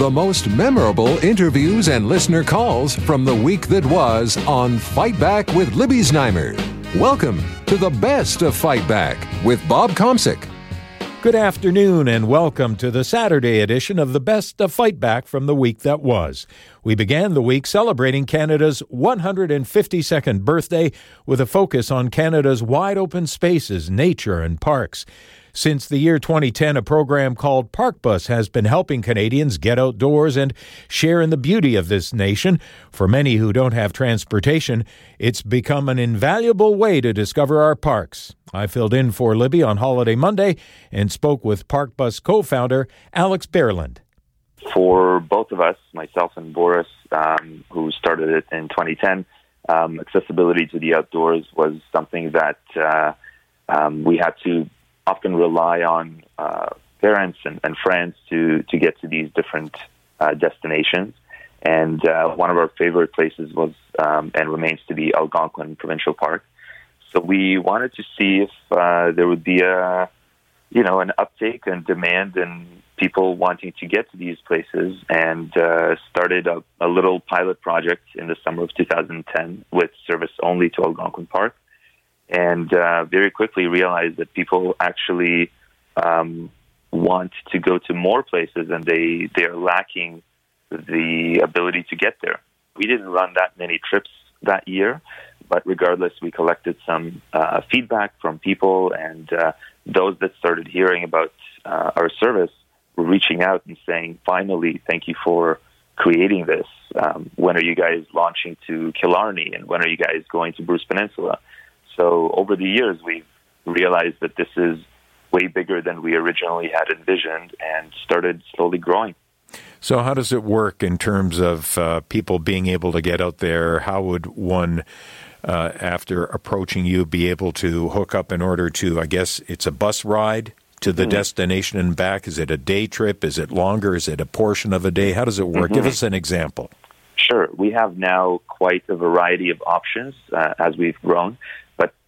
The most memorable interviews and listener calls from the week that was on Fight Back with Libby Znaimer. Welcome to the best of Fight Back with Bob Komsic. Good afternoon and welcome to the Saturday edition of the Best of Fight Back from the week that was. We began the week celebrating Canada's 152nd birthday with a focus on Canada's wide open spaces, nature, and parks. Since the year 2010, a program called Park Bus has been helping Canadians get outdoors and share in the beauty of this nation. For many who don't have transportation, it's become an invaluable way to discover our parks. I filled in for Libby on Holiday Monday and spoke with Park Bus co founder Alex Bearland. For both of us, myself and Boris, um, who started it in 2010, um, accessibility to the outdoors was something that uh, um, we had to often rely on uh, parents and, and, friends to, to get to these different uh, destinations. And uh, one of our favorite places was um, and remains to be Algonquin Provincial Park. So we wanted to see if uh, there would be a, you know, an uptake and demand and people wanting to get to these places, and uh, started a, a little pilot project in the summer of 2010 with service only to Algonquin Park and uh, very quickly realized that people actually um, want to go to more places and they they're lacking the ability to get there. We didn't run that many trips that year, but regardless, we collected some uh, feedback from people, and uh, those that started hearing about uh, our service were reaching out and saying, "Finally, thank you for." creating this um, when are you guys launching to killarney and when are you guys going to bruce peninsula so over the years, we've realized that this is way bigger than we originally had envisioned and started slowly growing. So, how does it work in terms of uh, people being able to get out there? How would one, uh, after approaching you, be able to hook up in order to, I guess it's a bus ride to the mm-hmm. destination and back? Is it a day trip? Is it longer? Is it a portion of a day? How does it work? Mm-hmm. Give us an example. Sure. We have now quite a variety of options uh, as we've grown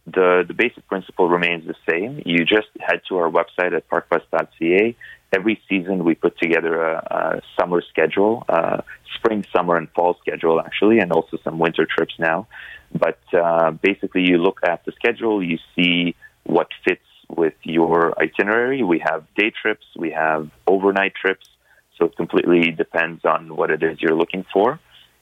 the, the basic principle remains the same. You just head to our website at parkbus.ca. Every season, we put together a, a summer schedule, uh, spring, summer, and fall schedule, actually, and also some winter trips now. But uh, basically, you look at the schedule, you see what fits with your itinerary. We have day trips, we have overnight trips, so it completely depends on what it is you're looking for.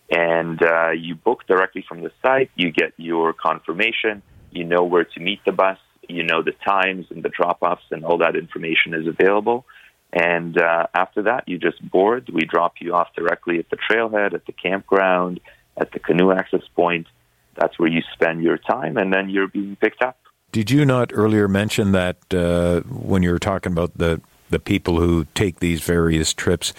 And uh, you book directly from the site, you get your confirmation you know where to meet the bus, you know the times and the drop offs, and all that information is available. And uh, after that, you just board. We drop you off directly at the trailhead, at the campground, at the canoe access point. That's where you spend your time, and then you're being picked up. Did you not earlier mention that uh, when you were talking about the the people who take these various trips,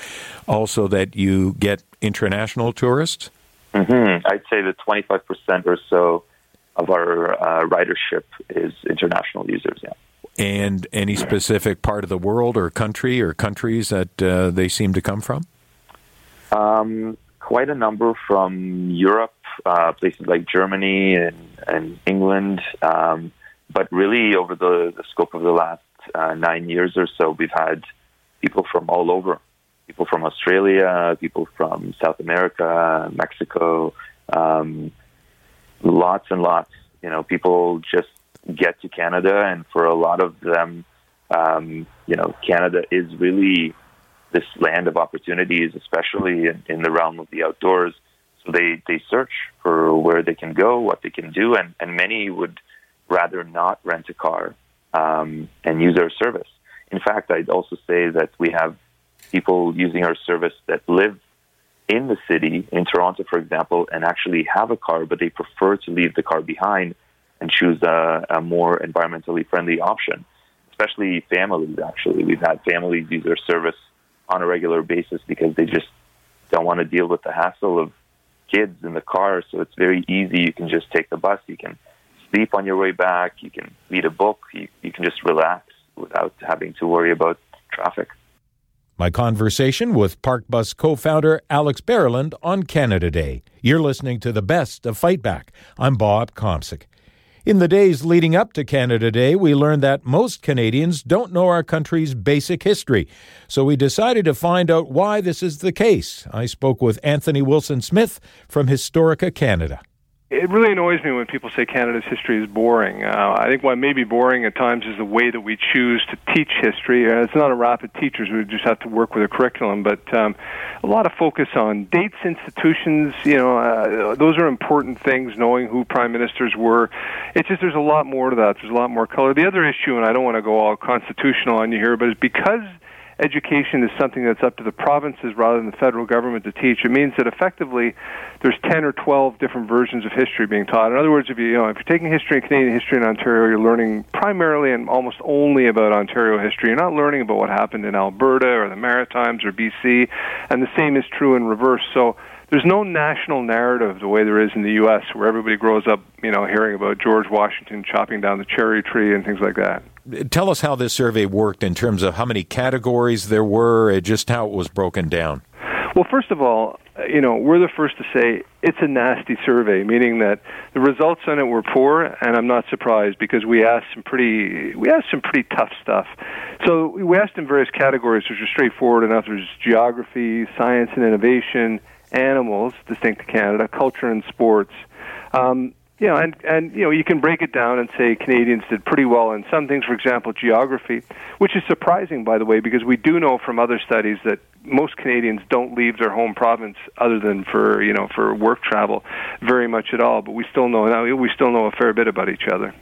also that you get international tourists? Mm-hmm. I'd say that 25% or so of our uh, ridership is international users. Yeah. And any specific part of the world or country or countries that uh, they seem to come from? Um, quite a number from Europe, uh, places like Germany and, and England. Um, but really, over the, the, scope of the last uh, nine years or so, we've had people from all over people from Australia, people from South America, Mexico. Um, lots and lots. You know, people just get to Canada, and for a lot of them, um, you know, Canada is really this land of opportunities, especially in, in the realm of the outdoors. So they they search for where they can go, what they can do, and and many would rather not rent a car um, and use our service. In fact, I'd also say that we have people using our service that live in the city, in Toronto, for example, and actually have a car, but they prefer to leave the car behind and choose a, a more environmentally friendly option, especially families, actually. We've had families use our service on a regular basis because they just don't want to deal with the hassle of kids in the car. So it's very easy. You can just take the bus. You can sleep on your way back. You can read a book. You, you can just relax without having to worry about traffic. My conversation with Park Bus co founder Alex Bearland on Canada Day. You're listening to the best of Fight Back. I'm Bob Komsic. In the days leading up to Canada Day, we learned that most Canadians don't know our country's basic history. So we decided to find out why this is the case. I spoke with Anthony Wilson Smith from Historica Canada it really annoys me when people say Canada's history is boring. Uh, I think what may be boring at times is the way that we choose to teach history. Uh, it's not a rapid teachers; we just have to work with a curriculum. But um, a lot of focus on dates, institutions. You know, uh, those are important things. Knowing who prime ministers were, it's just there's a lot more to that. There's a lot more color. The other issue, and I don't want to go all constitutional on you here, but is because education is something that's up to the provinces rather than the federal government to teach, it means that effectively there's 10 or 12 different versions of history being taught. In other words, if you, you know, if you're taking history and Canadian history in Ontario, you're learning primarily and almost only about Ontario history. You're not learning about what happened in Alberta or the Maritimes or BC, and the same is true in reverse. So there's no national narrative the way there is in the U.S., where everybody grows up, you know, hearing about George Washington chopping down the cherry tree and things like that. Tell us how this survey worked in terms of how many categories there were, and just how it was broken down. Well, first of all, you know, we're the first to say it's a nasty survey, meaning that the results on it were poor, and I'm not surprised because we asked some pretty we asked some pretty tough stuff. So we asked in various categories, which are straightforward enough. There's geography, science and innovation, animals distinct to Canada, culture and sports. Um, you know, and and you know, you can break it down and say Canadians did pretty well in some things. For example, geography, which is surprising, by the way, because we do know from other studies that most Canadians don't leave their home province other than for you know for work travel, very much at all. But we still know now we still know a fair bit about each other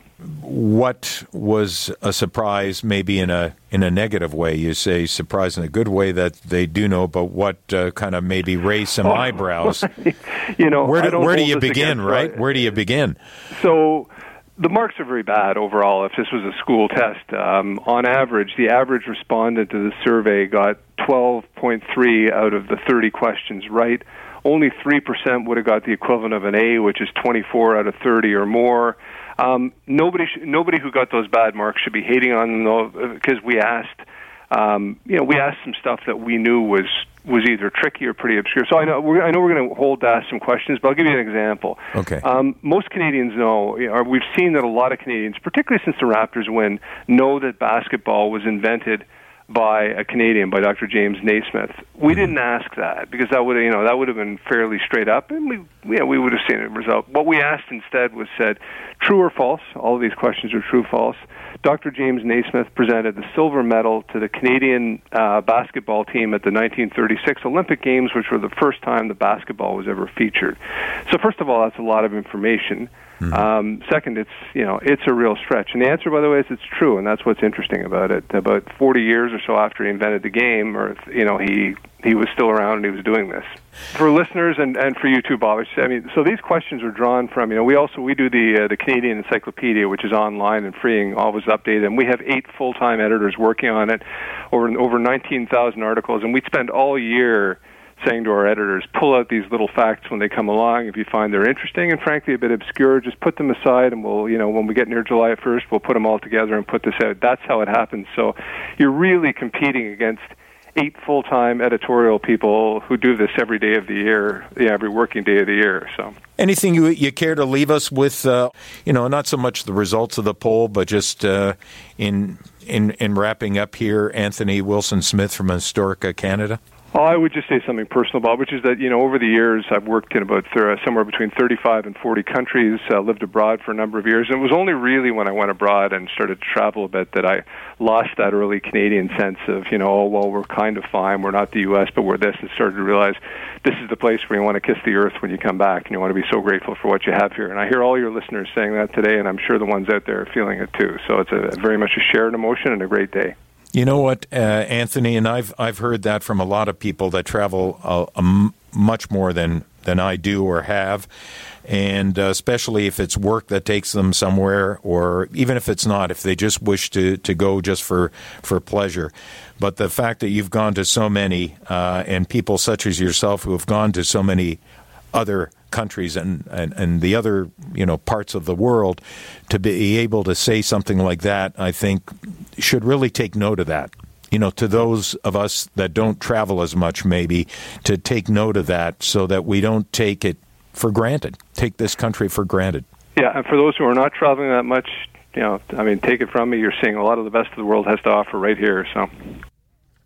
what was a surprise, maybe in a in a negative way? You say surprise in a good way that they do know, but what uh, kind of maybe raise some oh, eyebrows? you know, where do, where do you begin? Right? Where do you begin? So. The marks are very bad overall. If this was a school test, um, on average, the average respondent to the survey got 12.3 out of the 30 questions right. Only 3% would have got the equivalent of an A, which is 24 out of 30 or more. Um, nobody, sh- nobody who got those bad marks should be hating on them because we asked, um, you know, we asked some stuff that we knew was was either tricky or pretty obscure. So I know we're, I know we're going to hold to ask some questions, but I'll give you an example. Okay. Um, most Canadians know, or we've seen that a lot of Canadians, particularly since the Raptors win, know that basketball was invented by a Canadian, by Dr. James Naismith. We mm-hmm. didn't ask that because that would you know that would have been fairly straight up, and we yeah we would have seen a result. What we asked instead was said, true or false. All of these questions are true false. Dr. James Naismith presented the silver medal to the Canadian uh, basketball team at the 1936 Olympic Games, which were the first time the basketball was ever featured. So first of all, that's a lot of information. Mm-hmm. Um, second, it's you know it's a real stretch, and the answer, by the way, is it's true, and that's what's interesting about it. About 40 years or so after he invented the game, or you know he he was still around and he was doing this. For listeners and, and for you too, Bob, I mean, so these questions are drawn from you know we also we do the uh, the Canadian Encyclopedia, which is online and free and always updated, and we have eight full time editors working on it, over over 19,000 articles, and we spend all year saying to our editors, pull out these little facts when they come along. If you find they're interesting and frankly a bit obscure, just put them aside, and we'll, you know, when we get near July 1st, we'll put them all together and put this out. That's how it happens. So you're really competing against eight full-time editorial people who do this every day of the year, yeah, every working day of the year. So, anything you you care to leave us with? Uh, you know, not so much the results of the poll, but just uh, in in in wrapping up here, Anthony Wilson Smith from Historica Canada. Oh, I would just say something personal, Bob, which is that you know over the years I've worked in about uh, somewhere between 35 and 40 countries, uh, lived abroad for a number of years, and it was only really when I went abroad and started to travel a bit that I lost that early Canadian sense of you know oh well we're kind of fine, we're not the U.S. but we're this, and started to realize this is the place where you want to kiss the earth when you come back, and you want to be so grateful for what you have here. And I hear all your listeners saying that today, and I'm sure the ones out there are feeling it too. So it's a very much a shared emotion and a great day. You know what, uh, Anthony, and I've I've heard that from a lot of people that travel a, a m- much more than than I do or have, and uh, especially if it's work that takes them somewhere, or even if it's not, if they just wish to, to go just for for pleasure. But the fact that you've gone to so many, uh, and people such as yourself who have gone to so many other countries and, and, and the other you know parts of the world to be able to say something like that, I think should really take note of that. You know, to those of us that don't travel as much, maybe to take note of that so that we don't take it for granted, take this country for granted. Yeah, and for those who are not traveling that much, you know, I mean, take it from me, you're seeing a lot of the best of the world has to offer right here. So.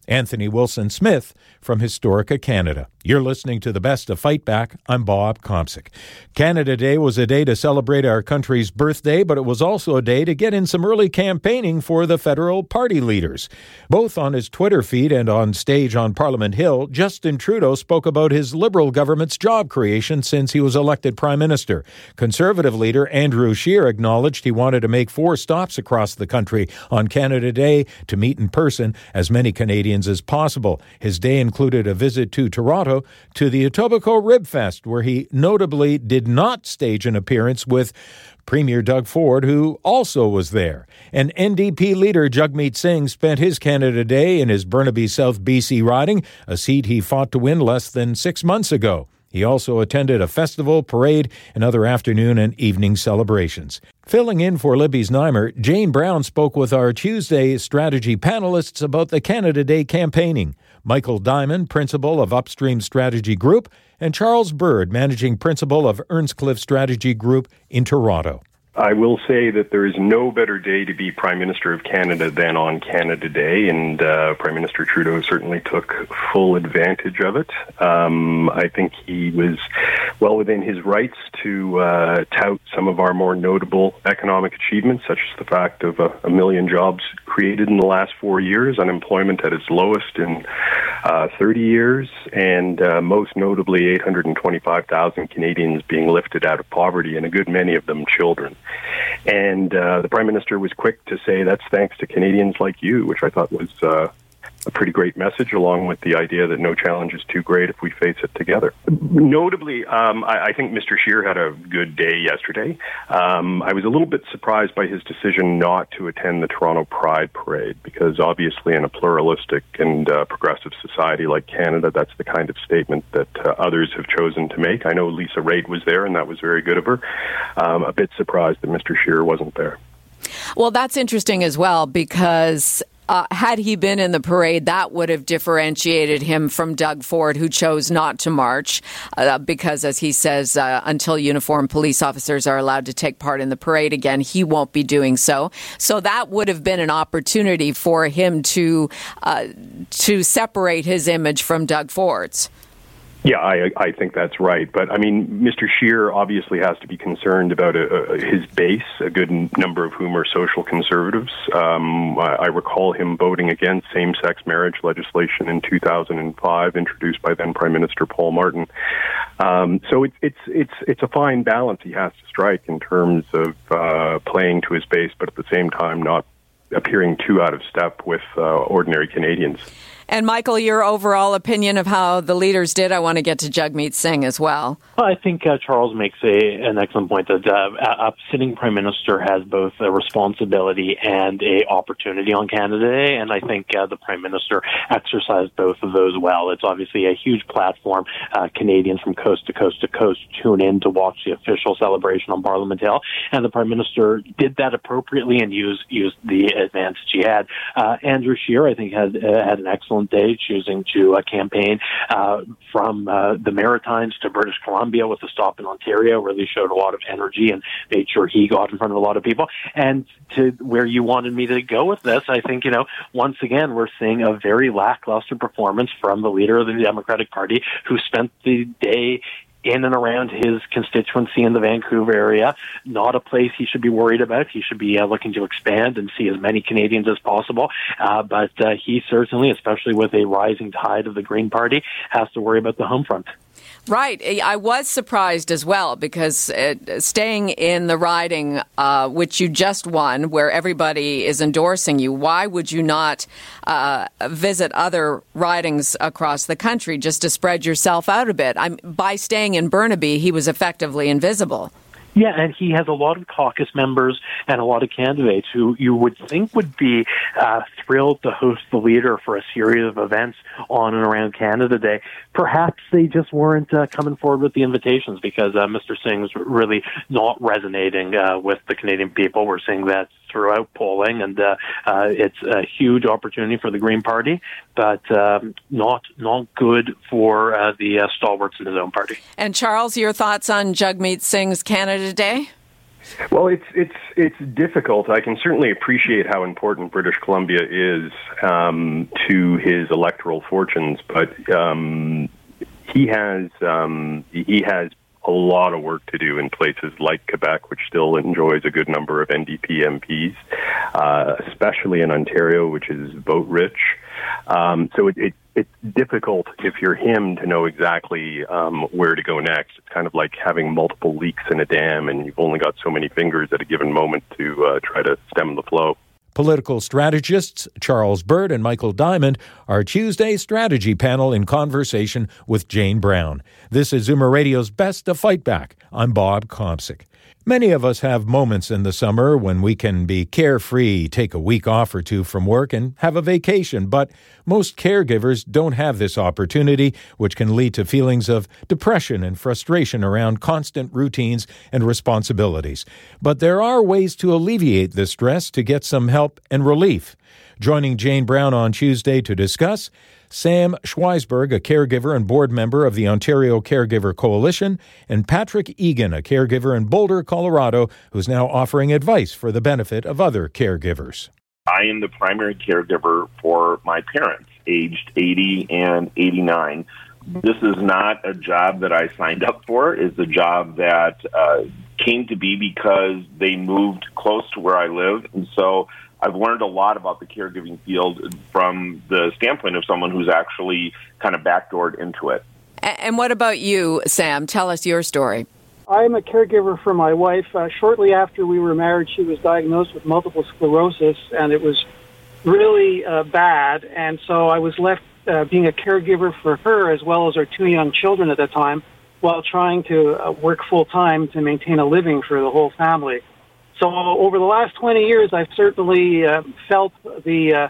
Anthony Wilson Smith from Historica Canada. You're listening to the best of Fight Back. I'm Bob Komsic. Canada Day was a day to celebrate our country's birthday, but it was also a day to get in some early campaigning for the federal party leaders. Both on his Twitter feed and on stage on Parliament Hill, Justin Trudeau spoke about his Liberal government's job creation since he was elected Prime Minister. Conservative leader Andrew Scheer acknowledged he wanted to make four stops across the country on Canada Day to meet in person as many Canadians as possible. His day included a visit to Toronto to the Etobicoke Rib Fest, where he notably did not stage an appearance with Premier Doug Ford, who also was there. And NDP leader Jagmeet Singh spent his Canada Day in his Burnaby South BC riding, a seat he fought to win less than six months ago. He also attended a festival, parade, and other afternoon and evening celebrations. Filling in for Libby's Znaimer, Jane Brown spoke with our Tuesday strategy panelists about the Canada Day campaigning. Michael Diamond, principal of Upstream Strategy Group, and Charles Bird, managing principal of Earnscliffe Strategy Group in Toronto. I will say that there is no better day to be Prime Minister of Canada than on Canada Day, and uh, Prime Minister Trudeau certainly took full advantage of it. Um, I think he was well within his rights to uh, tout some of our more notable economic achievements, such as the fact of a, a million jobs created in the last four years, unemployment at its lowest in uh, 30 years, and uh, most notably 825,000 Canadians being lifted out of poverty, and a good many of them children. And uh, the Prime Minister was quick to say that's thanks to Canadians like you, which I thought was uh, a pretty great message, along with the idea that no challenge is too great if we face it together. Notably, um, I, I, think Mr. Scheer had a good day yesterday. Um, I was a little bit surprised by his decision not to attend the Toronto Pride Parade because, obviously, in a pluralistic and uh, progressive society like Canada, that's the kind of statement that uh, others have chosen to make. I know Lisa Raitt was there, and that was very good of her. Um, a bit surprised that Mr. Scheer wasn't there. Well, that's interesting as well because uh, had he been in the parade, that would have differentiated him from Doug Ford, who chose not to march, uh, because, as he says, uh, until uniformed police officers are allowed to take part in the parade again, he won't be doing so. So that would have been an opportunity for him to uh, to separate his image from Doug Ford's. Yeah, I I think that's right. But I mean, Mr. Scheer obviously has to be concerned about a, uh, a, his base, a good number of whom are social conservatives. Um, I, I recall him voting against same-sex marriage legislation in 2005, introduced by then Prime Minister Paul Martin. Um, so it's it's it's it's a fine balance he has to strike in terms of uh, playing to his base, but at the same time not appearing too out of step with uh, ordinary Canadians. And Michael, your overall opinion of how the leaders did, I want to get to Jagmeet Singh as well. well I think uh, Charles makes a, an excellent point that uh, a sitting prime minister has both a responsibility and a opportunity on Canada Day, and I think uh, the prime minister exercised both of those well. It's obviously a huge platform. Uh, Canadians from coast to coast to coast tune in to watch the official celebration on Parliament Hill, and the prime minister did that appropriately and used used the advantage he had. Uh, Andrew Scheer, I think, had uh, had an excellent excellent day choosing to uh, campaign uh, from uh, the Maritimes to British Columbia with a stop in Ontario, really showed a lot of energy and made sure he got in front of a lot of people. And to where you wanted me to go with this, I think, you know, once again, we're seeing a very lackluster performance from the leader of the Democratic Party who spent the day in and around his constituency in the Vancouver area. Not a place he should be worried about. He should be uh, looking to expand and see as many Canadians as possible. Uh, but uh, he certainly, especially with a rising tide of the Green Party, has to worry about the home front. Right. I was surprised as well because uh, staying in the riding, uh, which you just won, where everybody is endorsing you, why would you not uh, visit other ridings across the country just to spread yourself out a bit? I'm, by staying in Burnaby, he was effectively invisible. Yeah, and he has a lot of caucus members and a lot of candidates who you would think would be uh, thrilled to host the leader for a series of events on and around Canada Day. Perhaps they just weren't uh, coming forward with the invitations because uh, Mr. Singh's really not resonating uh, with the Canadian people. We're seeing that throughout polling, and uh, uh, it's a huge opportunity for the Green Party, but um, not not good for uh, the uh, stalwarts in his own party. And Charles, your thoughts on Jagmeet Singh's Canada Day? Well, it's it's it's difficult. I can certainly appreciate how important British Columbia is um, to his electoral fortunes, but um, he has um, he has a lot of work to do in places like Quebec, which still enjoys a good number of NDP MPs, uh, especially in Ontario, which is vote rich. Um, so it, it, it's difficult if you're him to know exactly um, where to go next. It's kind of like having multiple leaks in a dam, and you've only got so many fingers at a given moment to uh, try to stem the flow. Political strategists Charles Bird and Michael Diamond are Tuesday's strategy panel in conversation with Jane Brown. This is Zoomer Radio's Best to Fight Back. I'm Bob Komsic. Many of us have moments in the summer when we can be carefree, take a week off or two from work, and have a vacation, but most caregivers don't have this opportunity, which can lead to feelings of depression and frustration around constant routines and responsibilities. But there are ways to alleviate this stress to get some help and relief. Joining Jane Brown on Tuesday to discuss, Sam Schweisberg, a caregiver and board member of the Ontario Caregiver Coalition, and Patrick Egan, a caregiver in Boulder, Colorado, who's now offering advice for the benefit of other caregivers. I am the primary caregiver for my parents, aged 80 and 89. This is not a job that I signed up for. It's a job that uh, came to be because they moved close to where I live. And so I've learned a lot about the caregiving field from the standpoint of someone who's actually kind of backdoored into it. And what about you, Sam? Tell us your story. I'm a caregiver for my wife. Uh, shortly after we were married, she was diagnosed with multiple sclerosis, and it was really uh, bad. And so I was left uh, being a caregiver for her as well as our two young children at the time, while trying to uh, work full time to maintain a living for the whole family. So over the last 20 years, I've certainly uh, felt the uh,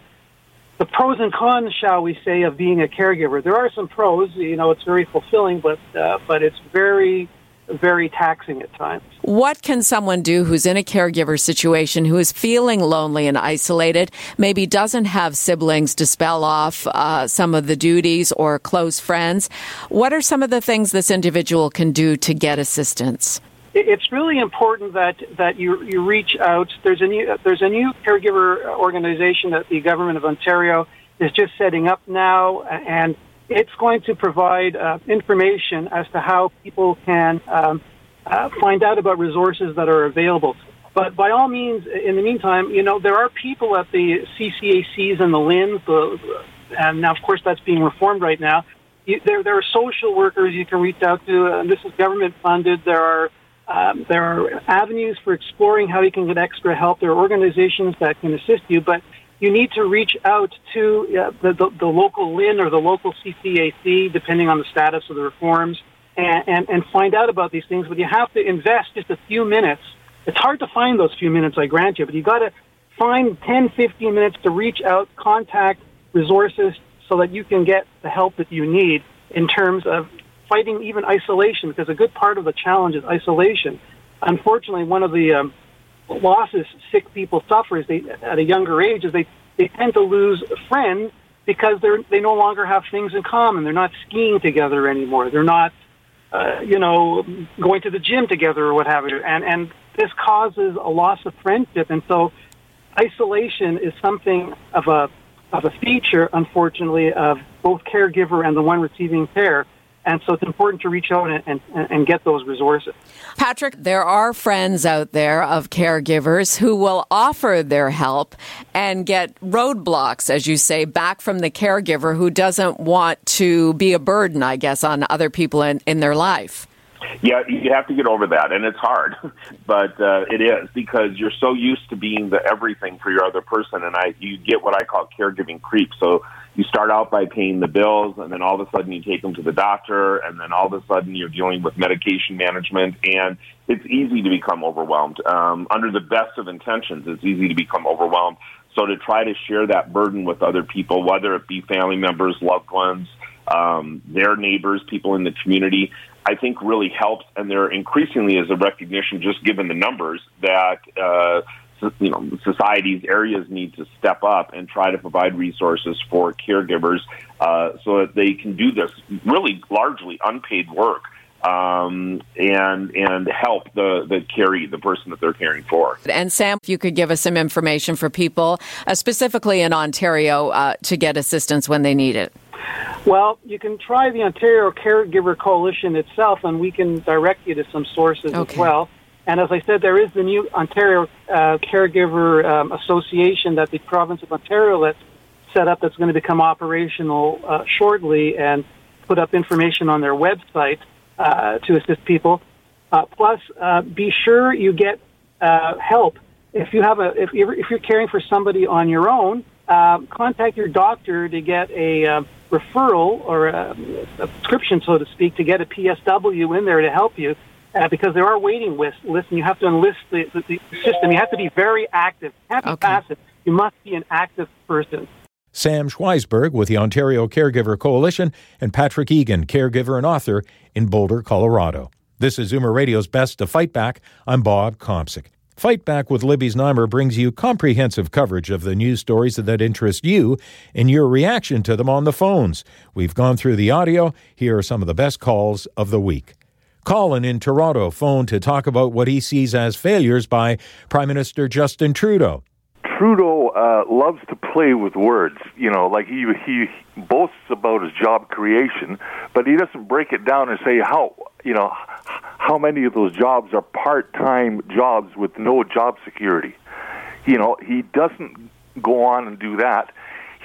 the pros and cons, shall we say, of being a caregiver. There are some pros. You know, it's very fulfilling, but uh, but it's very very taxing at times. What can someone do who's in a caregiver situation, who is feeling lonely and isolated, maybe doesn't have siblings to spell off uh, some of the duties or close friends? What are some of the things this individual can do to get assistance? It's really important that that you you reach out. There's a new there's a new caregiver organization that the government of Ontario is just setting up now, and it's going to provide uh, information as to how people can um, uh, find out about resources that are available. But by all means, in the meantime, you know there are people at the CCACs and the LHINs, the, and now of course that's being reformed right now. You, there, there are social workers you can reach out to, and this is government funded. There are um, there are avenues for exploring how you can get extra help. There are organizations that can assist you, but you need to reach out to uh, the, the, the, local LHIN or the local CCAC, depending on the status of the reforms, and, and, and find out about these things. But you have to invest just a few minutes. It's hard to find those few minutes, I grant you, but you've got to find 10, 15 minutes to reach out, contact resources so that you can get the help that you need in terms of fighting even isolation because a good part of the challenge is isolation. Unfortunately, one of the um, losses sick people suffer is they, at a younger age is they, they tend to lose friends because they're they no longer have things in common. They're not skiing together anymore. They're not uh, you know going to the gym together or what have you. And and this causes a loss of friendship. And so isolation is something of a of a feature, unfortunately, of both caregiver and the one receiving care. And so it's important to reach out and, and, and, get those resources. Patrick, there are friends out there of caregivers who will offer their help and get roadblocks, as you say, back from the caregiver who doesn't want to be a burden, I guess, on other people in, in their life. Yeah, you have to get over that, and it's hard, but uh, it is because you're so used to being the everything for your other person, and I you get what I call caregiving creep. So you start out by paying the bills, and then all of a sudden you take them to the doctor, and then all of a sudden you're dealing with medication management, and it's easy to become overwhelmed. Um, under the best of intentions, it's easy to become overwhelmed. So to try to share that burden with other people, whether it be family members, loved ones, um, their neighbors, people in the community, I think really helps. And there increasingly is a recognition, just given the numbers, that uh, you know society's areas need to step up and try to provide resources for caregivers uh, so that they can do this really largely unpaid work um, and and help the the carry the person that they're caring for. And Sam, if you could give us some information for people, uh, specifically in Ontario, uh, to get assistance when they need it. Well, you can try the Ontario Caregiver Coalition itself, and we can direct you to some sources Okay. as well. And as I said, there is the new Ontario uh, Caregiver um, Association that the province of Ontario let set up that's going to become operational uh, shortly and put up information on their website uh, to assist people. Uh, plus, uh, be sure you get uh, help if you have a if you're, if you're caring for somebody on your own. Um, contact your doctor to get a uh, referral or a, a prescription, so to speak, to get a PSW in there to help you. Uh, because there are waiting lists, lists, and you have to enlist the, the, the system. You have to be very active. You can't be passive. You must be an active person. Sam Schweisberg with the Ontario Caregiver Coalition and Patrick Egan, caregiver and author in Boulder, Colorado. This is Zoomer Radio's Best to Fight Back. I'm Bob Komsic. Fight Back with Libby Znaimer brings you comprehensive coverage of the news stories that interest you and your reaction to them on the phones. We've gone through the audio. Here are some of the best calls of the week. Colin in Toronto phoned to talk about what he sees as failures by Prime Minister Justin Trudeau. Trudeau uh, loves to play with words. You know, like he he boasts about his job creation, but he doesn't break it down and say how you know how many of those jobs are part-time jobs with no job security. You know, he doesn't go on and do that.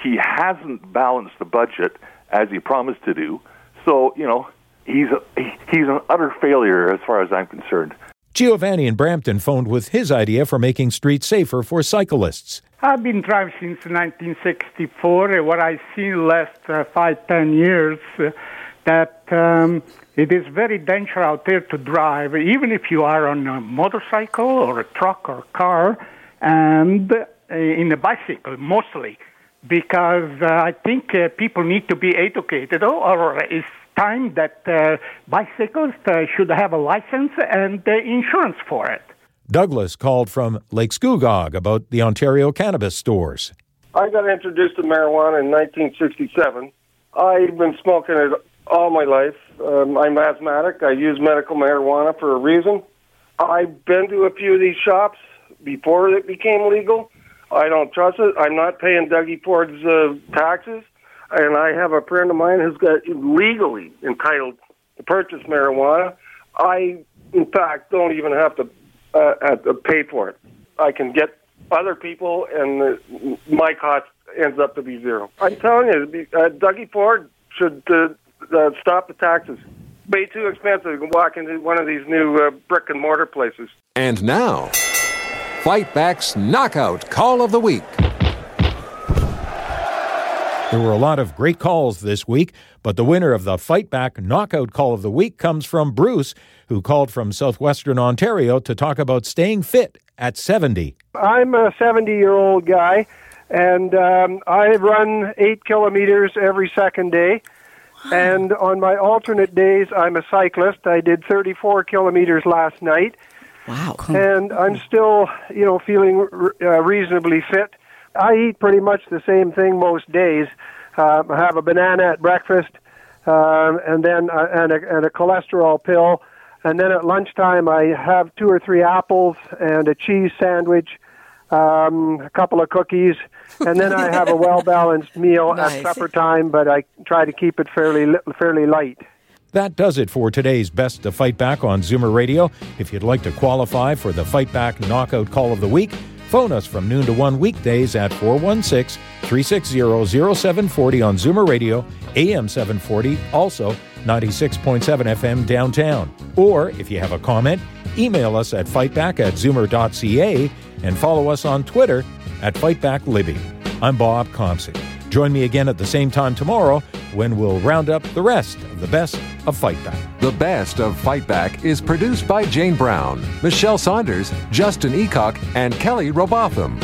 He hasn't balanced the budget as he promised to do. So, you know, he's a, he's an utter failure as far as I'm concerned. Giovanni in Brampton phoned with his idea for making streets safer for cyclists. I've been driving since 1964. Uh, What I've seen last uh, five, ten years, uh, that um, it is very dangerous out there to drive, even if you are on a motorcycle or a truck or a car, and uh, in a bicycle mostly, because uh, I think uh, people need to be educated, or, or it's time that uh, bicyclists uh, should have a license and uh, insurance for it. Douglas called from Lake Scugog about the Ontario cannabis stores. I got introduced to marijuana in 1967. I've been smoking it all my life. Um, I'm asthmatic. I use medical marijuana for a reason. I've been to a few of these shops before it became legal. I don't trust it. I'm not paying Dougie Ford's uh, taxes, and I have a friend of mine who's got legally entitled to purchase marijuana. I, in fact, don't even have to uh, have pay for it. I can get other people, and uh, my cost ends up to be zero. I'm telling you, uh, Dougie Ford should uh, uh, stop the taxes. Way too expensive to walk into one of these new uh, brick and mortar places. And now, Fight Back's Knockout Call of the Week. There were a lot of great calls this week, but the winner of the Fight Back Knockout Call of the Week comes from Bruce, who called from southwestern Ontario to talk about staying fit at 70. I'm a 70 year old guy, and um, I run eight kilometers every second day. And on my alternate days, I'm a cyclist. I did 34 kilometers last night. Wow. And I'm still, you know, feeling uh, reasonably fit. I eat pretty much the same thing most days. Uh, I have a banana at breakfast, um, and then uh, and, a, and a cholesterol pill, and then at lunchtime I have two or three apples and a cheese sandwich, um, a couple of cookies, and then I have a well balanced meal Nice. at supper time. But I try to keep it fairly fairly light. That does it for today's Best to Fight Back on Zoomer Radio. If you'd like to qualify for the Fight Back Knockout Call of the Week, phone us from noon to 1 weekdays at 416 360 0740 on Zoomer Radio, AM 740, also 96.7 FM downtown. Or if you have a comment, email us at fightback at zoomer.ca and follow us on Twitter at FightbackLibby. I'm Bob Komsic. Join me again at the same time tomorrow when we'll round up the rest of the best of Fight Back. The Best of Fight Back is produced by Jane Brown, Michelle Saunders, Justin Eacock, and Kelly Robotham.